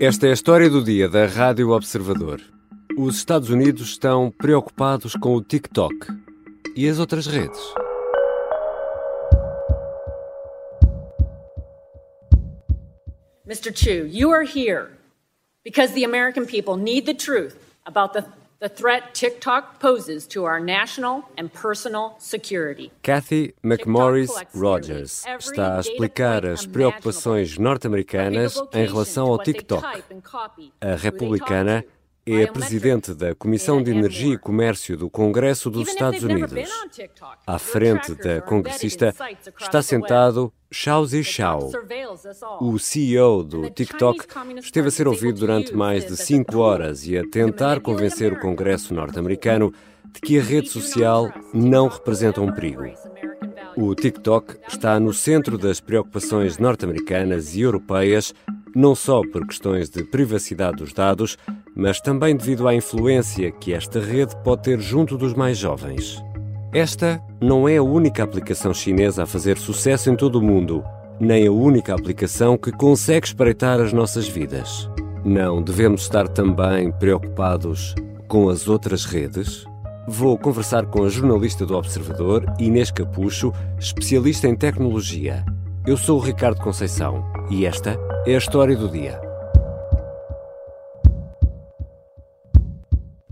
Esta é a história do dia da Rádio Observador. Os Estados Unidos estão preocupados com o TikTok e as outras redes. Mr. Chu, you are here because the American people need the truth about the, the threat TikTok poses to our national and personal security. Kathy McMorris Rogers está a explicar as preocupações norte-americanas em relação ao TikTok. A republicana é a presidente da Comissão de Energia e Comércio do Congresso dos Estados Unidos. À frente da congressista está sentado Xiao Zishao. O CEO do TikTok esteve a ser ouvido durante mais de cinco horas e a tentar convencer o Congresso norte-americano de que a rede social não representa um perigo. O TikTok está no centro das preocupações norte-americanas e europeias, não só por questões de privacidade dos dados, mas também devido à influência que esta rede pode ter junto dos mais jovens. Esta não é a única aplicação chinesa a fazer sucesso em todo o mundo, nem a única aplicação que consegue espreitar as nossas vidas. Não devemos estar também preocupados com as outras redes? Vou conversar com a jornalista do Observador, Inês Capucho, especialista em tecnologia. Eu sou o Ricardo Conceição e esta é a história do dia.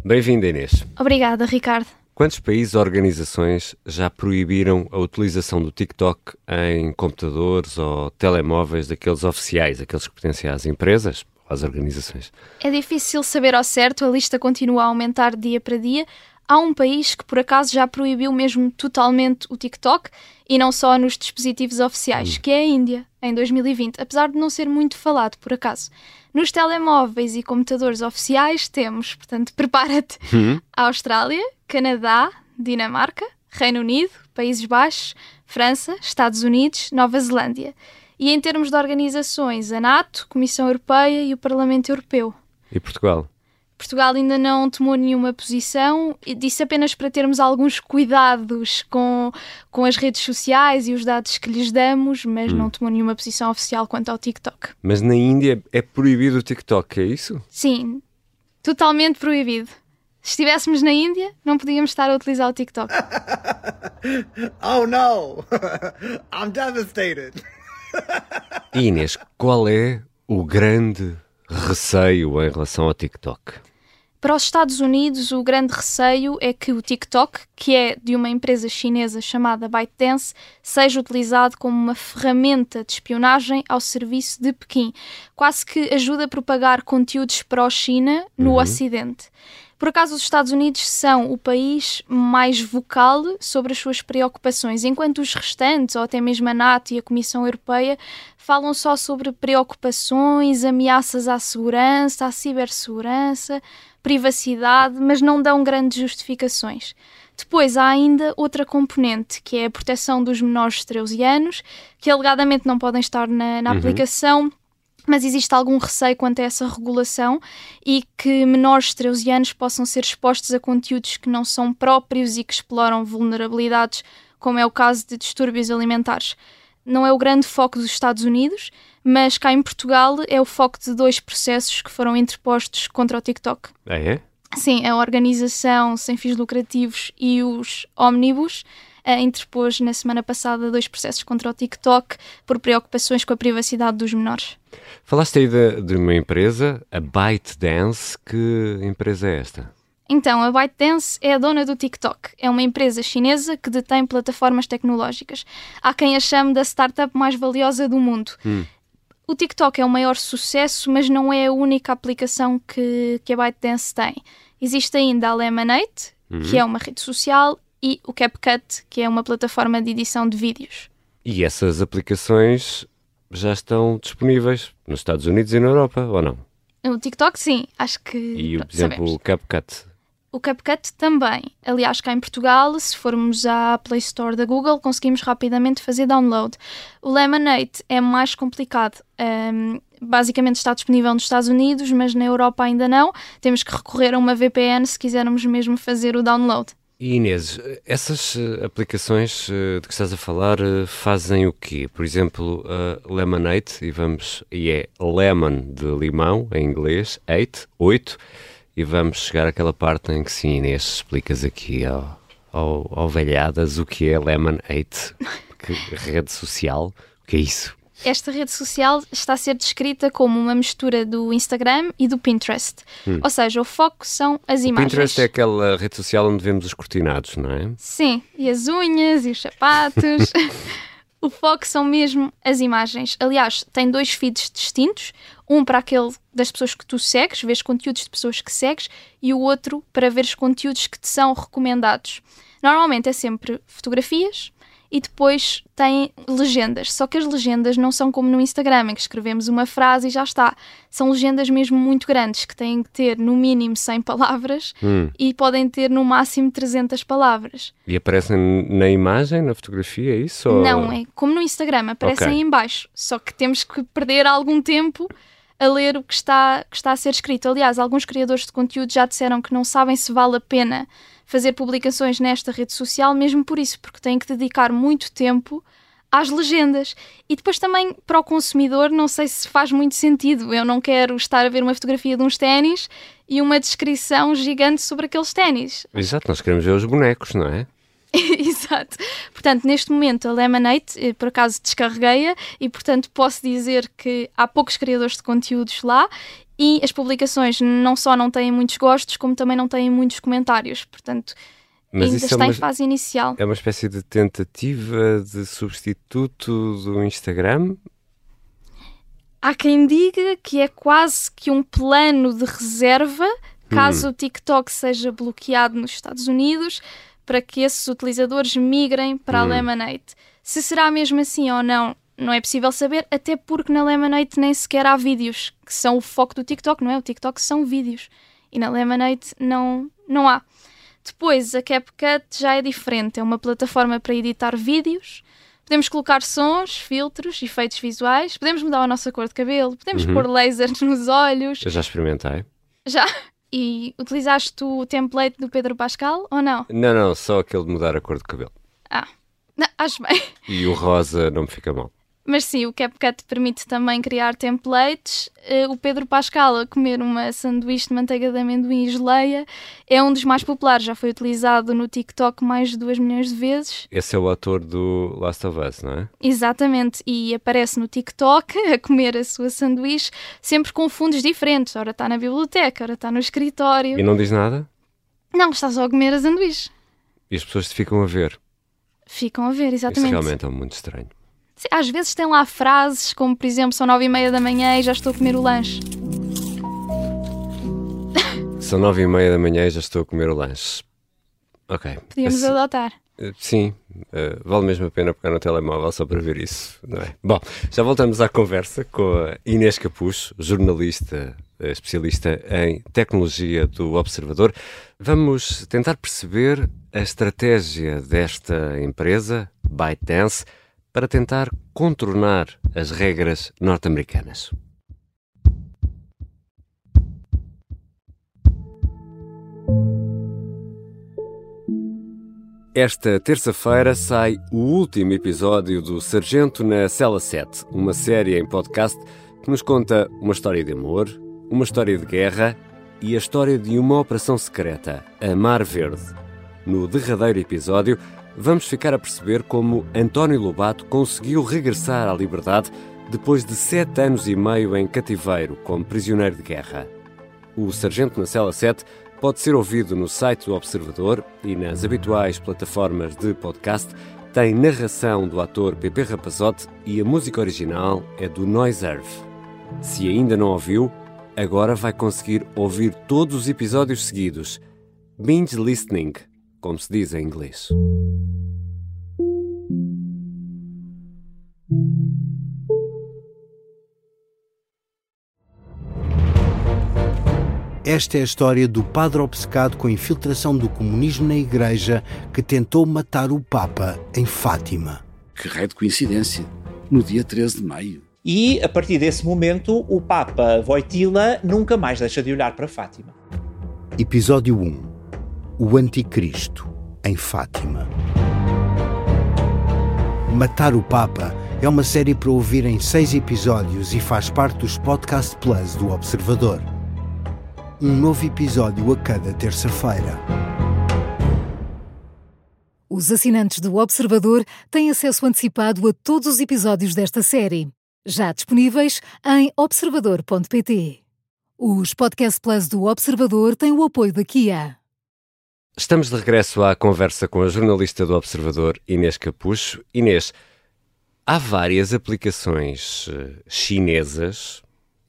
Bem-vinda, Inês. Obrigada, Ricardo. Quantos países ou organizações já proibiram a utilização do TikTok em computadores ou telemóveis daqueles oficiais, aqueles que pertencem às empresas, às organizações? É difícil saber ao certo, a lista continua a aumentar dia para dia. Há um país que por acaso já proibiu mesmo totalmente o TikTok e não só nos dispositivos oficiais, hum. que é a Índia, em 2020, apesar de não ser muito falado por acaso. Nos telemóveis e computadores oficiais temos, portanto, prepara-te, uhum. Austrália, Canadá, Dinamarca, Reino Unido, Países Baixos, França, Estados Unidos, Nova Zelândia. E em termos de organizações, a NATO, Comissão Europeia e o Parlamento Europeu. E Portugal? Portugal ainda não tomou nenhuma posição, disse apenas para termos alguns cuidados com, com as redes sociais e os dados que lhes damos, mas hum. não tomou nenhuma posição oficial quanto ao TikTok. Mas na Índia é proibido o TikTok, é isso? Sim, totalmente proibido. Se estivéssemos na Índia, não podíamos estar a utilizar o TikTok. oh no! I'm devastated! Inês, qual é o grande receio em relação ao TikTok? Para os Estados Unidos, o grande receio é que o TikTok, que é de uma empresa chinesa chamada ByteDance, seja utilizado como uma ferramenta de espionagem ao serviço de Pequim, quase que ajuda a propagar conteúdos pró-China no uhum. Ocidente. Por acaso, os Estados Unidos são o país mais vocal sobre as suas preocupações, enquanto os restantes, ou até mesmo a NATO e a Comissão Europeia, falam só sobre preocupações, ameaças à segurança, à cibersegurança, privacidade, mas não dão grandes justificações. Depois há ainda outra componente, que é a proteção dos menores de 13 anos, que alegadamente não podem estar na, na uhum. aplicação mas existe algum receio quanto a essa regulação e que menores de 13 anos possam ser expostos a conteúdos que não são próprios e que exploram vulnerabilidades, como é o caso de distúrbios alimentares. Não é o grande foco dos Estados Unidos, mas cá em Portugal é o foco de dois processos que foram interpostos contra o TikTok. Ah, é? Sim, a organização sem fins lucrativos e os ómnibus uh, interpôs na semana passada dois processos contra o TikTok por preocupações com a privacidade dos menores. Falaste aí de, de uma empresa, a ByteDance. Que empresa é esta? Então, a ByteDance é a dona do TikTok. É uma empresa chinesa que detém plataformas tecnológicas. Há quem a chame da startup mais valiosa do mundo. Hum. O TikTok é o maior sucesso, mas não é a única aplicação que, que a ByteDance tem. Existe ainda a Lemonade, uhum. que é uma rede social, e o CapCut, que é uma plataforma de edição de vídeos. E essas aplicações já estão disponíveis nos Estados Unidos e na Europa, ou não? O TikTok, sim, acho que. E, por exemplo, sabemos. o CapCut? O CapCut também. Aliás, cá em Portugal, se formos à Play Store da Google, conseguimos rapidamente fazer download. O Lemonade é mais complicado. Um, basicamente está disponível nos Estados Unidos, mas na Europa ainda não. Temos que recorrer a uma VPN se quisermos mesmo fazer o download. Inês, essas eh, aplicações eh, de que estás a falar eh, fazem o quê? Por exemplo, a Lemonade, e vamos, e é lemon de limão em inglês, 8, 8, e vamos chegar àquela parte em que sim, Inês, explicas aqui ao, ao, ao velhadas o que é Lemon 8, que rede social, o que é isso? esta rede social está a ser descrita como uma mistura do Instagram e do Pinterest. Hum. Ou seja, o foco são as o imagens. Pinterest é aquela rede social onde vemos os cortinados, não é? Sim, e as unhas e os sapatos. o foco são mesmo as imagens. Aliás, tem dois feeds distintos. Um para aquele das pessoas que tu segues, vês conteúdos de pessoas que segues, e o outro para veres conteúdos que te são recomendados. Normalmente é sempre fotografias, e depois tem legendas. Só que as legendas não são como no Instagram, em que escrevemos uma frase e já está. São legendas mesmo muito grandes, que têm que ter no mínimo 100 palavras hum. e podem ter no máximo 300 palavras. E aparecem na imagem, na fotografia, é isso? Ou... Não, é como no Instagram, aparecem okay. em baixo. Só que temos que perder algum tempo a ler o que está, que está a ser escrito. Aliás, alguns criadores de conteúdo já disseram que não sabem se vale a pena fazer publicações nesta rede social, mesmo por isso, porque têm que dedicar muito tempo às legendas. E depois também para o consumidor, não sei se faz muito sentido. Eu não quero estar a ver uma fotografia de uns ténis e uma descrição gigante sobre aqueles ténis. Exato, nós queremos ver os bonecos, não é? Exato. Portanto, neste momento a Lemonade, eh, por acaso descarreguei-a e, portanto, posso dizer que há poucos criadores de conteúdos lá e as publicações não só não têm muitos gostos, como também não têm muitos comentários. Portanto, Mas ainda é está é uma, em fase inicial. É uma espécie de tentativa de substituto do Instagram? Há quem diga que é quase que um plano de reserva caso hum. o TikTok seja bloqueado nos Estados Unidos para que esses utilizadores migrem para hum. a Lemonade. Se será mesmo assim ou não, não é possível saber, até porque na Lemonade nem sequer há vídeos, que são o foco do TikTok, não é? O TikTok são vídeos. E na Lemonade não, não há. Depois, a CapCut já é diferente. É uma plataforma para editar vídeos. Podemos colocar sons, filtros, efeitos visuais. Podemos mudar a nossa cor de cabelo. Podemos uhum. pôr laser nos olhos. Eu já experimentei. Já? E utilizaste o template do Pedro Pascal ou não? Não, não, só aquele de mudar a cor de cabelo. Ah, não, acho bem. E o rosa não me fica mal. Mas sim, o CapCut permite também criar templates. Uh, o Pedro Pascal a comer uma sanduíche de manteiga de amendoim e geleia é um dos mais populares. Já foi utilizado no TikTok mais de 2 milhões de vezes. Esse é o ator do Last of Us, não é? Exatamente. E aparece no TikTok a comer a sua sanduíche sempre com fundos diferentes. Ora está na biblioteca, ora está no escritório. E não diz nada? Não, está só a comer a sanduíche. E as pessoas ficam a ver? Ficam a ver, exatamente. Isso realmente é muito estranho. Às vezes tem lá frases como, por exemplo, são nove e meia da manhã e já estou a comer o lanche. São nove e meia da manhã e já estou a comer o lanche. Ok. Podíamos assim, adotar. Eh, sim, uh, vale mesmo a pena pegar no telemóvel só para ver isso, não é? Bom, já voltamos à conversa com a Inês Capucho, jornalista eh, especialista em tecnologia do Observador. Vamos tentar perceber a estratégia desta empresa, ByteDance, para tentar contornar as regras norte-americanas. Esta terça-feira sai o último episódio do Sargento na Cela 7, uma série em podcast que nos conta uma história de amor, uma história de guerra e a história de uma operação secreta, a Mar Verde. No derradeiro episódio, vamos ficar a perceber como António Lobato conseguiu regressar à liberdade depois de sete anos e meio em cativeiro como prisioneiro de guerra. O Sargento na Cela 7 pode ser ouvido no site do Observador e nas habituais plataformas de podcast. Tem narração do ator Pepe Rapazote e a música original é do Noise Earth. Se ainda não ouviu, agora vai conseguir ouvir todos os episódios seguidos. Binge listening, como se diz em inglês. Esta é a história do padre obcecado com a infiltração do comunismo na Igreja que tentou matar o Papa em Fátima. Que raio de coincidência! No dia 13 de maio. E, a partir desse momento, o Papa Voitila nunca mais deixa de olhar para Fátima. Episódio 1 O Anticristo em Fátima. Matar o Papa é uma série para ouvir em seis episódios e faz parte dos Podcast Plus do Observador. Um novo episódio a cada terça-feira. Os assinantes do Observador têm acesso antecipado a todos os episódios desta série, já disponíveis em observador.pt. Os Podcast Plus do Observador têm o apoio da Kia. Estamos de regresso à conversa com a jornalista do Observador, Inês Capucho. Inês, há várias aplicações eh, chinesas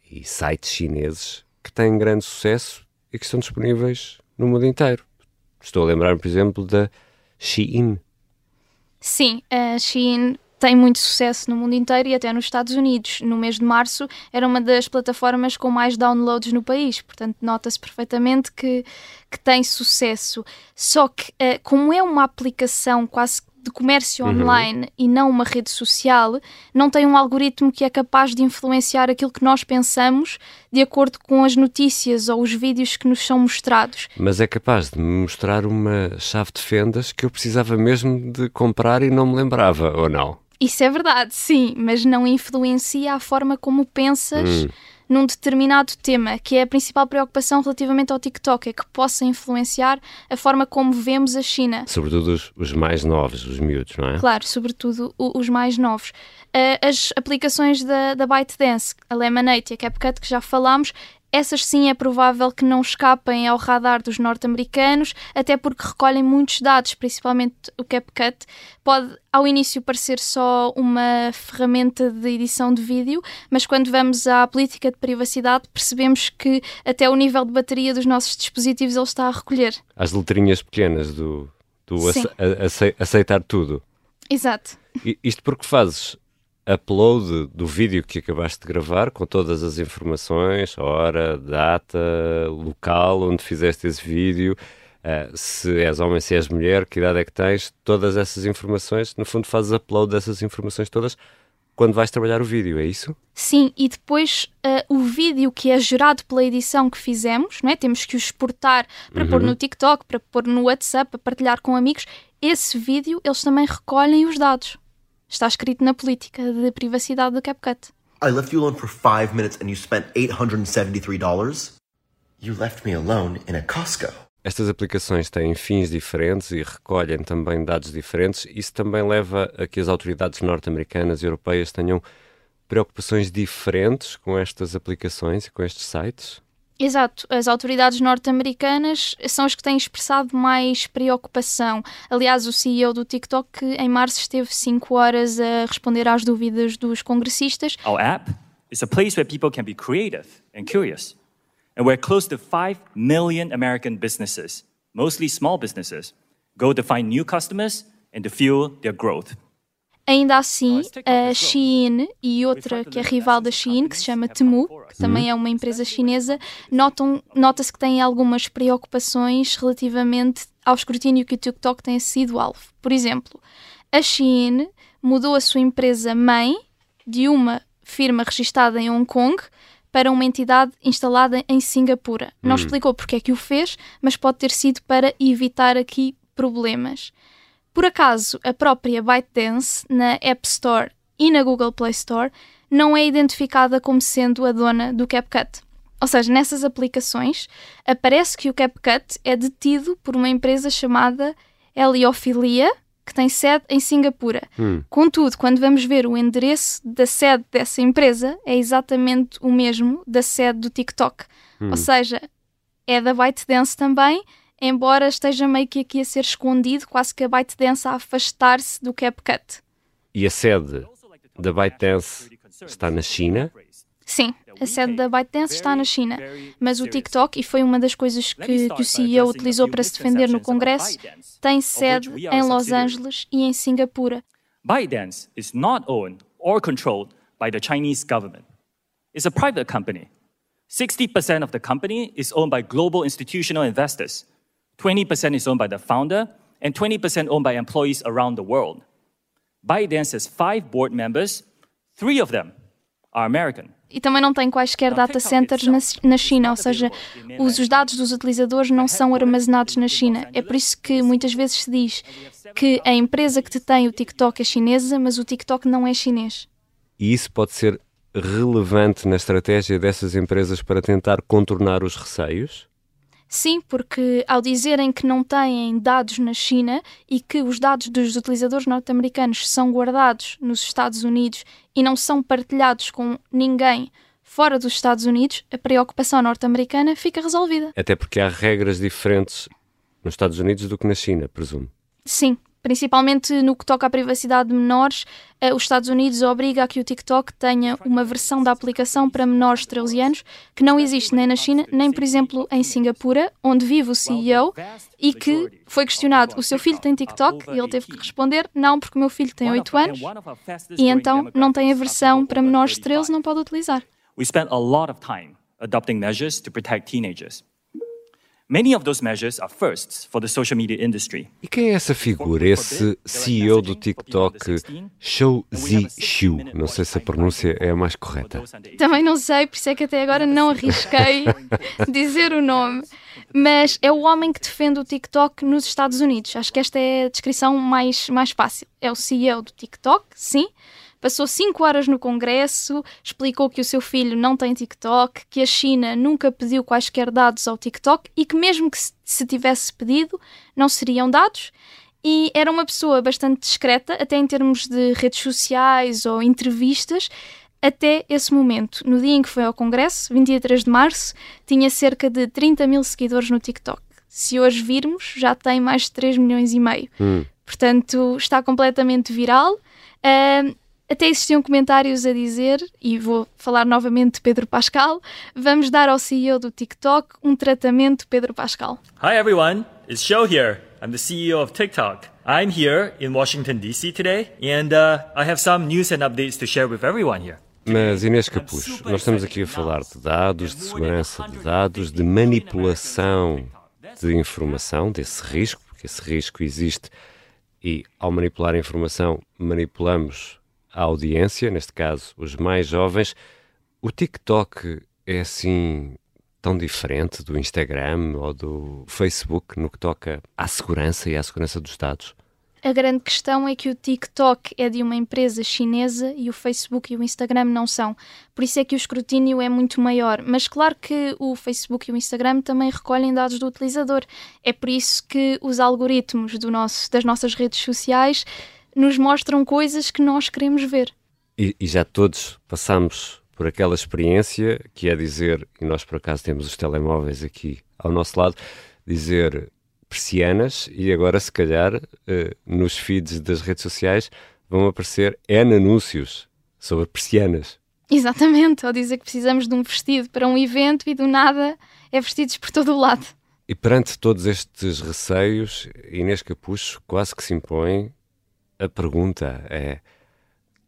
e sites chineses que têm grande sucesso e que estão disponíveis no mundo inteiro. Estou a lembrar, por exemplo, da Shein. Sim, a Shein tem muito sucesso no mundo inteiro e até nos Estados Unidos. No mês de março era uma das plataformas com mais downloads no país, portanto nota-se perfeitamente que, que tem sucesso. Só que, uh, como é uma aplicação quase de comércio uhum. online e não uma rede social, não tem um algoritmo que é capaz de influenciar aquilo que nós pensamos de acordo com as notícias ou os vídeos que nos são mostrados. Mas é capaz de me mostrar uma chave de fendas que eu precisava mesmo de comprar e não me lembrava, ou não? Isso é verdade, sim, mas não influencia a forma como pensas. Hum num determinado tema, que é a principal preocupação relativamente ao TikTok, é que possa influenciar a forma como vemos a China. Sobretudo os, os mais novos, os miúdos, não é? Claro, sobretudo os mais novos. Uh, as aplicações da, da ByteDance, a Lemonade e a CapCut, que já falámos, essas sim é provável que não escapem ao radar dos norte-americanos, até porque recolhem muitos dados, principalmente o CapCut. Pode ao início parecer só uma ferramenta de edição de vídeo, mas quando vamos à política de privacidade percebemos que até o nível de bateria dos nossos dispositivos ele está a recolher. As letrinhas pequenas do, do ace aceitar tudo. Exato. Isto porque fazes upload do vídeo que acabaste de gravar com todas as informações, hora, data, local onde fizeste esse vídeo, uh, se és homem, se és mulher, que idade é que tens, todas essas informações, no fundo fazes upload dessas informações todas quando vais trabalhar o vídeo, é isso? Sim, e depois uh, o vídeo que é gerado pela edição que fizemos, não é? temos que o exportar para uhum. pôr no TikTok, para pôr no WhatsApp, para partilhar com amigos. Esse vídeo eles também recolhem os dados. Está escrito na política de privacidade do CapCut. I left you alone for five minutes and you spent $873. You left me alone in a Costco. Estas aplicações têm fins diferentes e recolhem também dados diferentes. Isso também leva a que as autoridades norte-americanas e europeias tenham preocupações diferentes com estas aplicações e com estes sites? Exato, as autoridades norte-americanas são as que têm expressado mais preocupação. Aliás, o CEO do TikTok em março esteve 5 horas a responder às dúvidas dos congressistas. Our app is a place where people can be creative and curious. And where close to 5 million American businesses, mostly small businesses, go to find new customers and to fuel their growth. Ainda assim, a Shein e outra que é rival da Shein, que se chama Temu, que também é uma empresa chinesa, notam, nota-se que têm algumas preocupações relativamente ao escrutínio que o TikTok tem sido alvo. Por exemplo, a Shein mudou a sua empresa mãe de uma firma registada em Hong Kong para uma entidade instalada em Singapura. Não hum. explicou porque é que o fez, mas pode ter sido para evitar aqui problemas. Por acaso, a própria ByteDance, na App Store e na Google Play Store, não é identificada como sendo a dona do CapCut. Ou seja, nessas aplicações aparece que o CapCut é detido por uma empresa chamada Heliofilia, que tem sede em Singapura. Hum. Contudo, quando vamos ver o endereço da sede dessa empresa, é exatamente o mesmo da sede do TikTok. Hum. Ou seja, é da ByteDance também, embora esteja meio que aqui a ser escondido, quase que a ByteDance a afastar-se do CapCut. E a sede da ByteDance está na China? Sim, a sede da ByteDance está na China, mas o TikTok, e foi uma das coisas que, que o CEO utilizou para se defender no Congresso, tem sede em Los Angeles e em Singapura. ByteDance is not owned or controlled by the Chinese government. It's a private company. 60% of the company is owned by global institutional investors 20% is owned by the founder, and 20% owned by employees around the world. ByteDance has five board members. Three of them are American. E também não tem quaisquer data centers na, na China, ou seja, os, os dados dos utilizadores não são armazenados na China. É por isso que muitas vezes se diz que a empresa que detém o TikTok é chinesa, mas o TikTok não é chinês. E isso pode ser relevante na estratégia dessas empresas para tentar contornar os receios? Sim, porque ao dizerem que não têm dados na China e que os dados dos utilizadores norte-americanos são guardados nos Estados Unidos e não são partilhados com ninguém fora dos Estados Unidos, a preocupação norte-americana fica resolvida. Até porque há regras diferentes nos Estados Unidos do que na China, presumo. Sim, principalmente no que toca à privacidade de menores, eh, os Estados Unidos obriga a que o TikTok tenha uma versão da aplicação para menores de 13 anos que não existe nem na China, nem, por exemplo, em Singapura, onde vive o CEO e que foi questionado: o seu filho tem TikTok? E ele teve que responder: não, porque o meu filho tem 8 anos e então não tem a versão para menores de 13, não pode utilizar. We spent a lot of time adopting measures to protect teenagers. Many of those measures are firsts for the social media industry. E quem é essa figura, esse CEO do TikTok, Shou Zi Não sei se a pronúncia é a mais correta. Também não sei, por isso é que até agora não arrisquei dizer o nome. Mas é o homem que defende o TikTok nos Estados Unidos. Acho que esta é a descrição mais, mais fácil. É o CEO do TikTok, sim, Passou cinco horas no Congresso, explicou que o seu filho não tem TikTok, que a China nunca pediu quaisquer dados ao TikTok e que, mesmo que se tivesse pedido, não seriam dados. E era uma pessoa bastante discreta, até em termos de redes sociais ou entrevistas, até esse momento. No dia em que foi ao Congresso, 23 de março, tinha cerca de 30 mil seguidores no TikTok. Se hoje virmos, já tem mais de 3 milhões e meio. Hum. Portanto, está completamente viral. Uh, até existiam comentários a dizer, e vou falar novamente de Pedro Pascal, vamos dar ao CEO do TikTok um tratamento Pedro Pascal. Hi everyone, it's Show here. I'm the CEO of TikTok. I'm here in Washington DC today and uh, I have some news and updates to share with everyone here. Mas Inês Capucho, nós estamos aqui a falar de dados, de segurança de dados, de manipulação de informação, desse risco, porque esse risco existe e ao manipular a informação manipulamos a audiência, neste caso os mais jovens, o TikTok é assim tão diferente do Instagram ou do Facebook no que toca à segurança e à segurança dos dados? A grande questão é que o TikTok é de uma empresa chinesa e o Facebook e o Instagram não são. Por isso é que o escrutínio é muito maior. Mas claro que o Facebook e o Instagram também recolhem dados do utilizador. É por isso que os algoritmos nosso, das nossas redes sociais nos mostram coisas que nós queremos ver. E, e, já todos passamos por aquela experiência que é dizer, e nós por acaso temos os telemóveis aqui ao nosso lado, dizer persianas e agora se calhar uh, nos feeds das redes sociais vão aparecer N anúncios sobre persianas. Exatamente, ou dizer que precisamos de um vestido para um evento e do nada é vestidos por todo o lado. E perante todos estes receios, Inês Capucho quase que se impõe a pergunta é: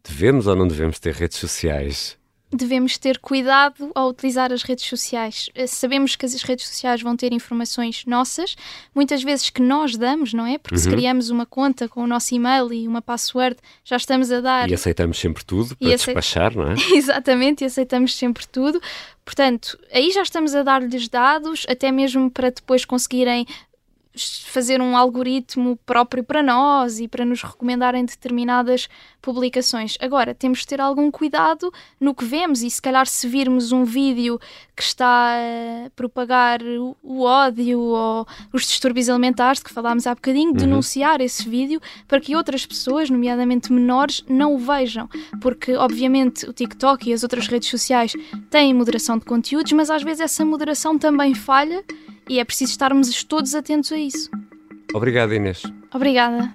devemos ou não devemos ter redes sociais? Devemos ter cuidado ao utilizar as redes sociais. Eh, sabemos que as redes sociais vão ter informações nossas, muitas vezes que nós damos, não é? Porque uhum. se criamos uma conta com o nosso e-mail e uma password, já estamos a dar. E aceitamos sempre tudo para aceit... despachar, não é? Exatamente, e aceitamos sempre tudo. Portanto, aí já estamos a dar-lhes dados, até mesmo para depois conseguirem fazer um algoritmo próprio para nós e para nos recomendarem determinadas publicações. Agora, temos de ter algum cuidado no que vemos e se calhar se virmos um vídeo que está a propagar o ódio ou os distúrbios alimentares, que falámos há bocadinho, uhum. denunciar esse vídeo para que outras pessoas, nomeadamente menores, não o vejam. Porque, obviamente, o TikTok e as outras redes sociais têm moderação de conteúdos, mas às vezes essa moderação também falha e é preciso estarmos todos atentos a isso. Obrigado, Inês. Obrigada.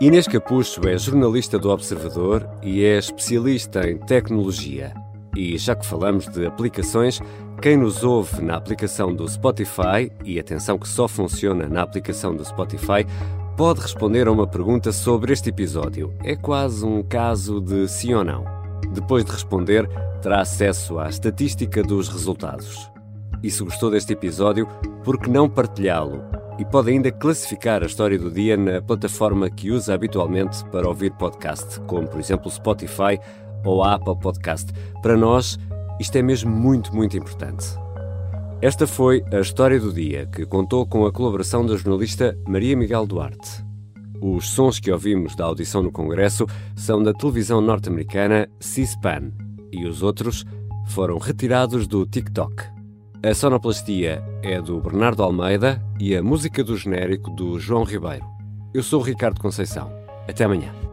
Inês Capucho é jornalista do Observador e é especialista em tecnologia. E já que falamos de aplicações, quem nos ouve na aplicação do Spotify, e atenção que só funciona na aplicação do Spotify, pode responder a uma pergunta sobre este episódio. É quase um caso de sim ou não. Depois de responder, terá acesso à estatística dos resultados. E se gostou deste episódio, por que não partilhá-lo? E pode ainda classificar a história do dia na plataforma que usa habitualmente para ouvir podcast, como por exemplo Spotify ou a Apple Podcast. Para nós, isto é mesmo muito, muito importante. Esta foi a história do dia, que contou com a colaboração da jornalista Maria Miguel Duarte. Os sons que ouvimos da audição no Congresso são da televisão norte-americana C-SPAN e os outros foram retirados do TikTok. A sonoplastia é do Bernardo Almeida e a música do genérico do João Ribeiro. Eu sou Ricardo Conceição. Até amanhã.